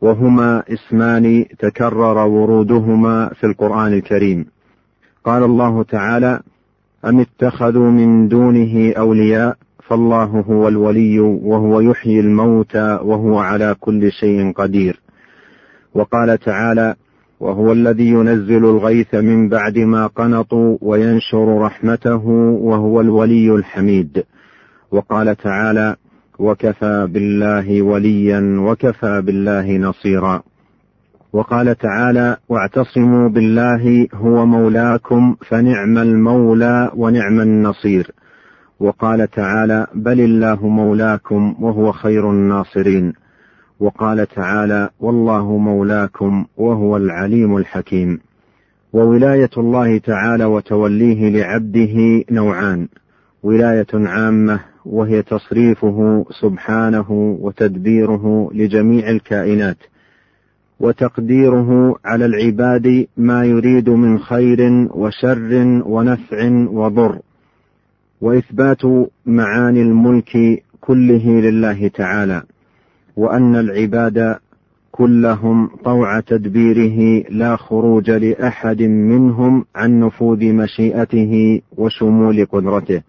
وهما اسمان تكرر ورودهما في القرآن الكريم. قال الله تعالى أم اتخذوا من دونه أولياء فالله هو الولي وهو يحيي الموتى وهو على كل شيء قدير. وقال تعالى وهو الذي ينزل الغيث من بعد ما قنطوا وينشر رحمته وهو الولي الحميد. وقال تعالى وكفى بالله وليا وكفى بالله نصيرا. وقال تعالى واعتصموا بالله هو مولاكم فنعم المولى ونعم النصير. وقال تعالى بل الله مولاكم وهو خير الناصرين. وقال تعالى والله مولاكم وهو العليم الحكيم. وولاية الله تعالى وتوليه لعبده نوعان ولاية عامة وهي تصريفه سبحانه وتدبيره لجميع الكائنات وتقديره على العباد ما يريد من خير وشر ونفع وضر وإثبات معاني الملك كله لله تعالى وأن العباد كلهم طوع تدبيره لا خروج لأحد منهم عن نفوذ مشيئته وشمول قدرته.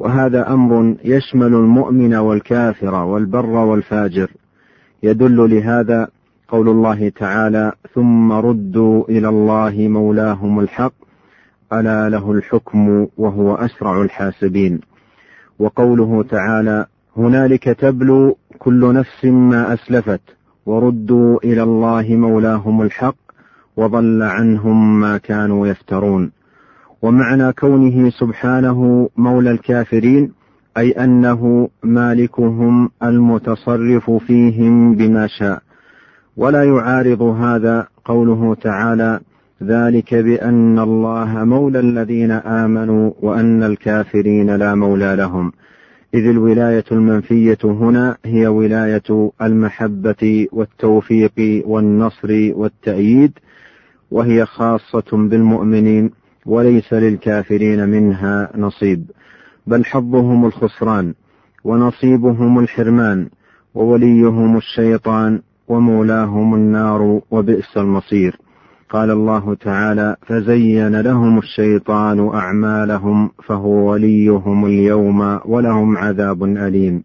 وهذا أمر يشمل المؤمن والكافر والبر والفاجر. يدل لهذا قول الله تعالى ثم ردوا إلى الله مولاهم الحق ألا له الحكم وهو أسرع الحاسبين. وقوله تعالى هنالك تبلو كل نفس ما أسلفت وردوا إلى الله مولاهم الحق وضل عنهم ما كانوا يفترون. ومعنى كونه سبحانه مولى الكافرين أي أنه مالكهم المتصرف فيهم بما شاء. ولا يعارض هذا قوله تعالى ذلك بأن الله مولى الذين آمنوا وأن الكافرين لا مولى لهم. إذ الولاية المنفية هنا هي ولاية المحبة والتوفيق والنصر والتأييد وهي خاصة بالمؤمنين. وليس للكافرين منها نصيب بل حظهم الخسران ونصيبهم الحرمان ووليهم الشيطان ومولاهم النار وبئس المصير. قال الله تعالى فزين لهم الشيطان أعمالهم فهو وليهم اليوم ولهم عذاب أليم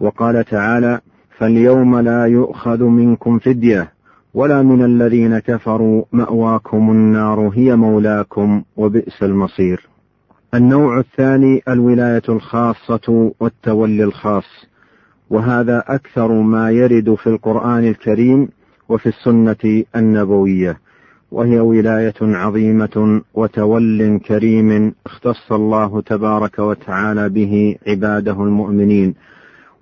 وقال تعالى فاليوم لا يؤخذ منكم فدية ولا من الذين كفروا مأواكم النار هي مولاكم وبئس المصير. النوع الثاني الولاية الخاصة والتولي الخاص وهذا أكثر ما يرد في القرآن الكريم وفي السنة النبوية وهي ولاية عظيمة وتول كريم اختص الله تبارك وتعالى به عباده المؤمنين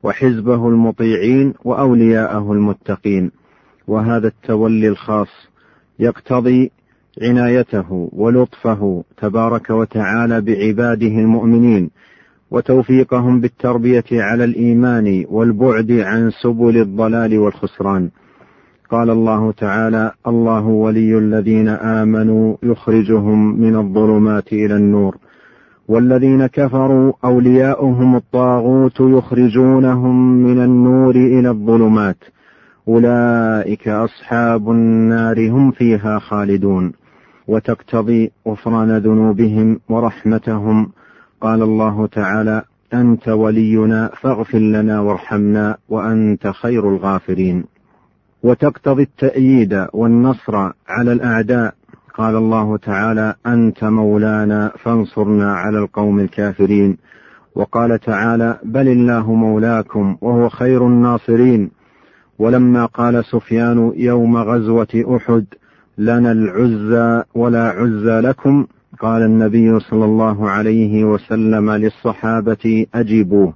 وحزبه المطيعين وأولياءه المتقين. وهذا التولي الخاص يقتضي عنايته ولطفه تبارك وتعالى بعباده المؤمنين وتوفيقهم بالتربية على الإيمان والبعد عن سبل الضلال والخسران. قال الله تعالى الله ولي الذين آمنوا يخرجهم من الظلمات إلى النور. والذين كفروا أولياؤهم الطاغوت يخرجونهم من النور إلى الظلمات. أولئك أصحاب النار هم فيها خالدون. وتقتضي غفران ذنوبهم ورحمتهم. قال الله تعالى أنت ولينا فاغفر لنا وارحمنا وأنت خير الغافرين. وتقتضي التأييد والنصر على الأعداء. قال الله تعالى أنت مولانا فانصرنا على القوم الكافرين. وقال تعالى بل الله مولاكم وهو خير الناصرين. ولما قال سفيان يوم غزوة أحد لنا العزى ولا عزى لكم قال النبي صلى الله عليه وسلم للصحابة أجيبوه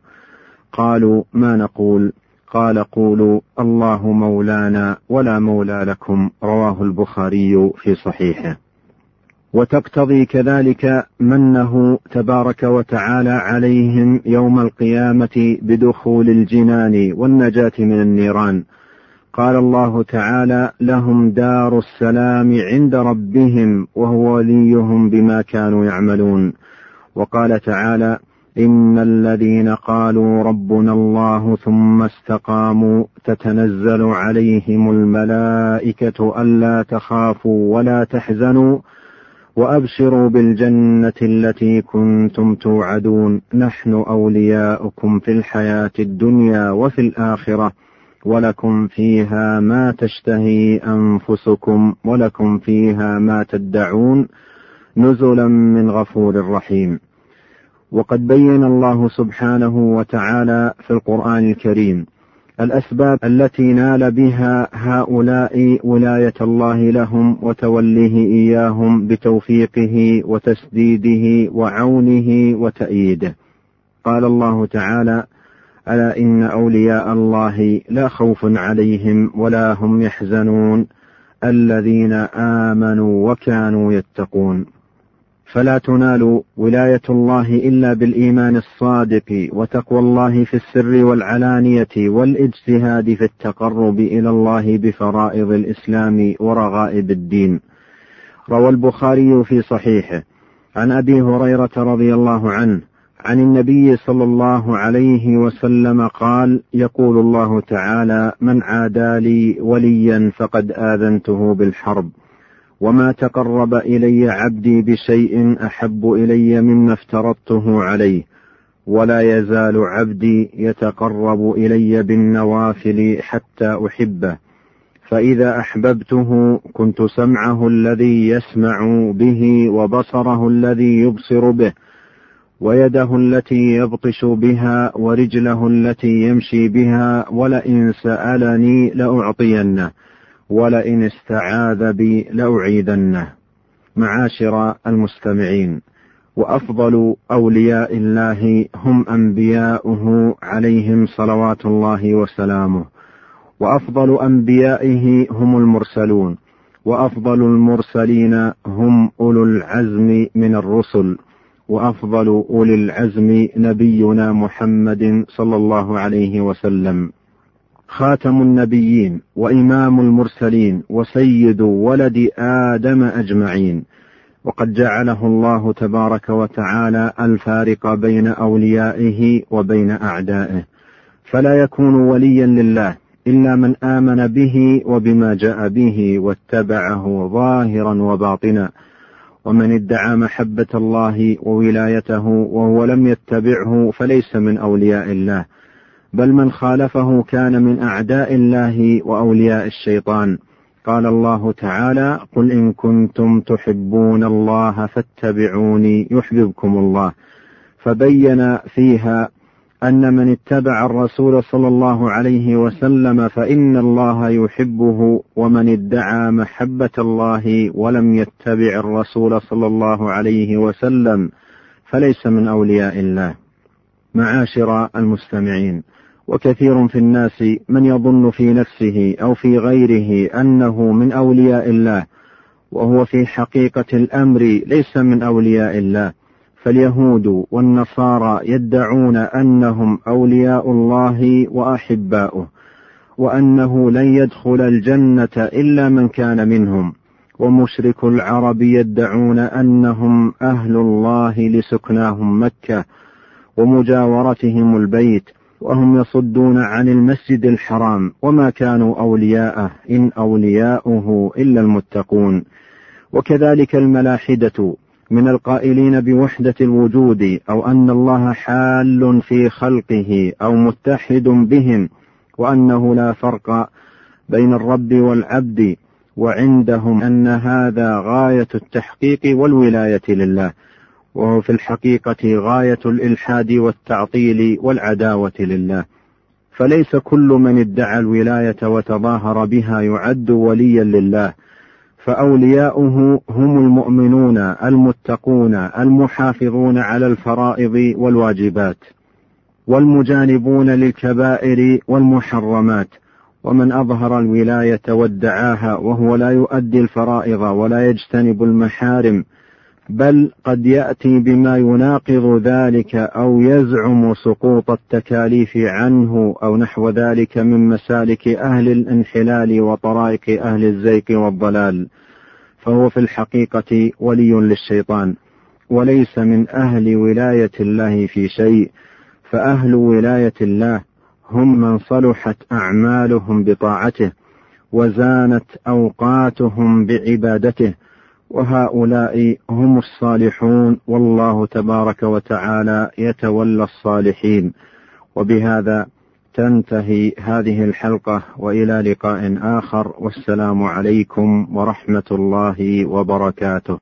قالوا ما نقول؟ قال قولوا الله مولانا ولا مولى لكم رواه البخاري في صحيحه. وتقتضي كذلك منه تبارك وتعالى عليهم يوم القيامة بدخول الجنان والنجاة من النيران. قال الله تعالى لهم دار السلام عند ربهم وهو وليهم بما كانوا يعملون. وقال تعالى إن الذين قالوا ربنا الله ثم استقاموا تتنزل عليهم الملائكة ألا تخافوا ولا تحزنوا وأبشروا بالجنة التي كنتم توعدون. نحن أولياؤكم في الحياة الدنيا وفي الآخرة ولكم فيها ما تشتهي أنفسكم ولكم فيها ما تدعون. نزلا من غفور رحيم. وقد بين الله سبحانه وتعالى في القرآن الكريم الأسباب التي نال بها هؤلاء ولاية الله لهم وتوليه إياهم بتوفيقه وتسديده وعونه وتأييده. قال الله تعالى ألا إن أولياء الله لا خوف عليهم ولا هم يحزنون الذين آمنوا وكانوا يتقون. فلا تنال ولاية الله إلا بالإيمان الصادق وتقوى الله في السر والعلانية والإجتهاد في التقرب إلى الله بفرائض الإسلام ورغائب الدين. روى البخاري في صحيحه. عن أبي هريرة رضي الله عنه عن النبي صلى الله عليه وسلم قال يقول الله تعالى من عادى لي وليا فقد آذنته بالحرب. وما تقرب الي عبدي بشيء احب الي مما افترضته عليه. ولا يزال عبدي يتقرب الي بالنوافل حتى احبه. فاذا احببته كنت سمعه الذي يسمع به وبصره الذي يبصر به. ويده التي يبطش بها ورجله التي يمشي بها. ولئن سالني لاعطينه. ولئن استعاذ بي لاعيذنه معاشر المستمعين وأفضل أولياء الله هم أنبياؤه عليهم صلوات الله وسلامه وأفضل أنبيائه هم المرسلون وأفضل المرسلين هم أولو العزم من الرسل وأفضل أولي العزم نبينا محمد صلى الله عليه وسلم. خاتم النبيين وإمام المرسلين وسيد ولد آدم أجمعين. وقد جعله الله تبارك وتعالى الفارق بين أوليائه وبين أعدائه. فلا يكون وليا لله إلا من آمن به وبما جاء به واتبعه ظاهرا وباطنا. ومن ادعى محبة الله وولايته وهو لم يتبعه فليس من أولياء الله. بل من خالفه كان من أعداء الله وأولياء الشيطان. قال الله تعالى قل إن كنتم تحبون الله فاتبعوني يحببكم الله. فبين فيها أن من اتبع الرسول صلى الله عليه وسلم فإن الله يحبه ومن ادعى محبة الله ولم يتبع الرسول صلى الله عليه وسلم فليس من أولياء الله. معاشر المستمعين وكثير في الناس من يظن في نفسه أو في غيره أنه من أولياء الله وهو في حقيقة الأمر ليس من أولياء الله. فاليهود والنصارى يدعون أنهم أولياء الله وأحباؤه وأنه لن يدخل الجنة إلا من كان منهم. ومشرك العرب يدعون أنهم أهل الله لسكناهم مكة ومجاورتهم البيت. وهم يصدون عن المسجد الحرام وما كانوا أولياءه إن أولياؤه إلا المتقون. وكذلك الملاحدة من القائلين بوحدة الوجود أو أن الله حال في خلقه أو متحد بهم وأنه لا فرق بين الرب والعبد وعندهم أن هذا غاية التحقيق والولاية لله. وهو في الحقيقة غاية الإلحاد والتعطيل والعداوة لله. فليس كل من ادعى الولاية وتظاهر بها يعد وليا لله. فأولياؤه هم المؤمنون المتقون المحافظون على الفرائض والواجبات والمجانبون للكبائر والمحرمات. ومن أظهر الولاية وادعاها وهو لا يؤدي الفرائض ولا يجتنب المحارم بل قد يأتي بما يناقض ذلك أو يزعم سقوط التكاليف عنه أو نحو ذلك من مسالك أهل الانحلال وطرائق أهل الزيق والضلال. فهو في الحقيقة ولي للشيطان وليس من أهل ولاية الله في شيء. فأهل ولاية الله هم من صلحت أعمالهم بطاعته وزانت أوقاتهم بعبادته وهؤلاء هم الصالحون والله تبارك وتعالى يتولى الصالحين. وبهذا تنتهي هذه الحلقة وإلى لقاء آخر. والسلام عليكم ورحمة الله وبركاته.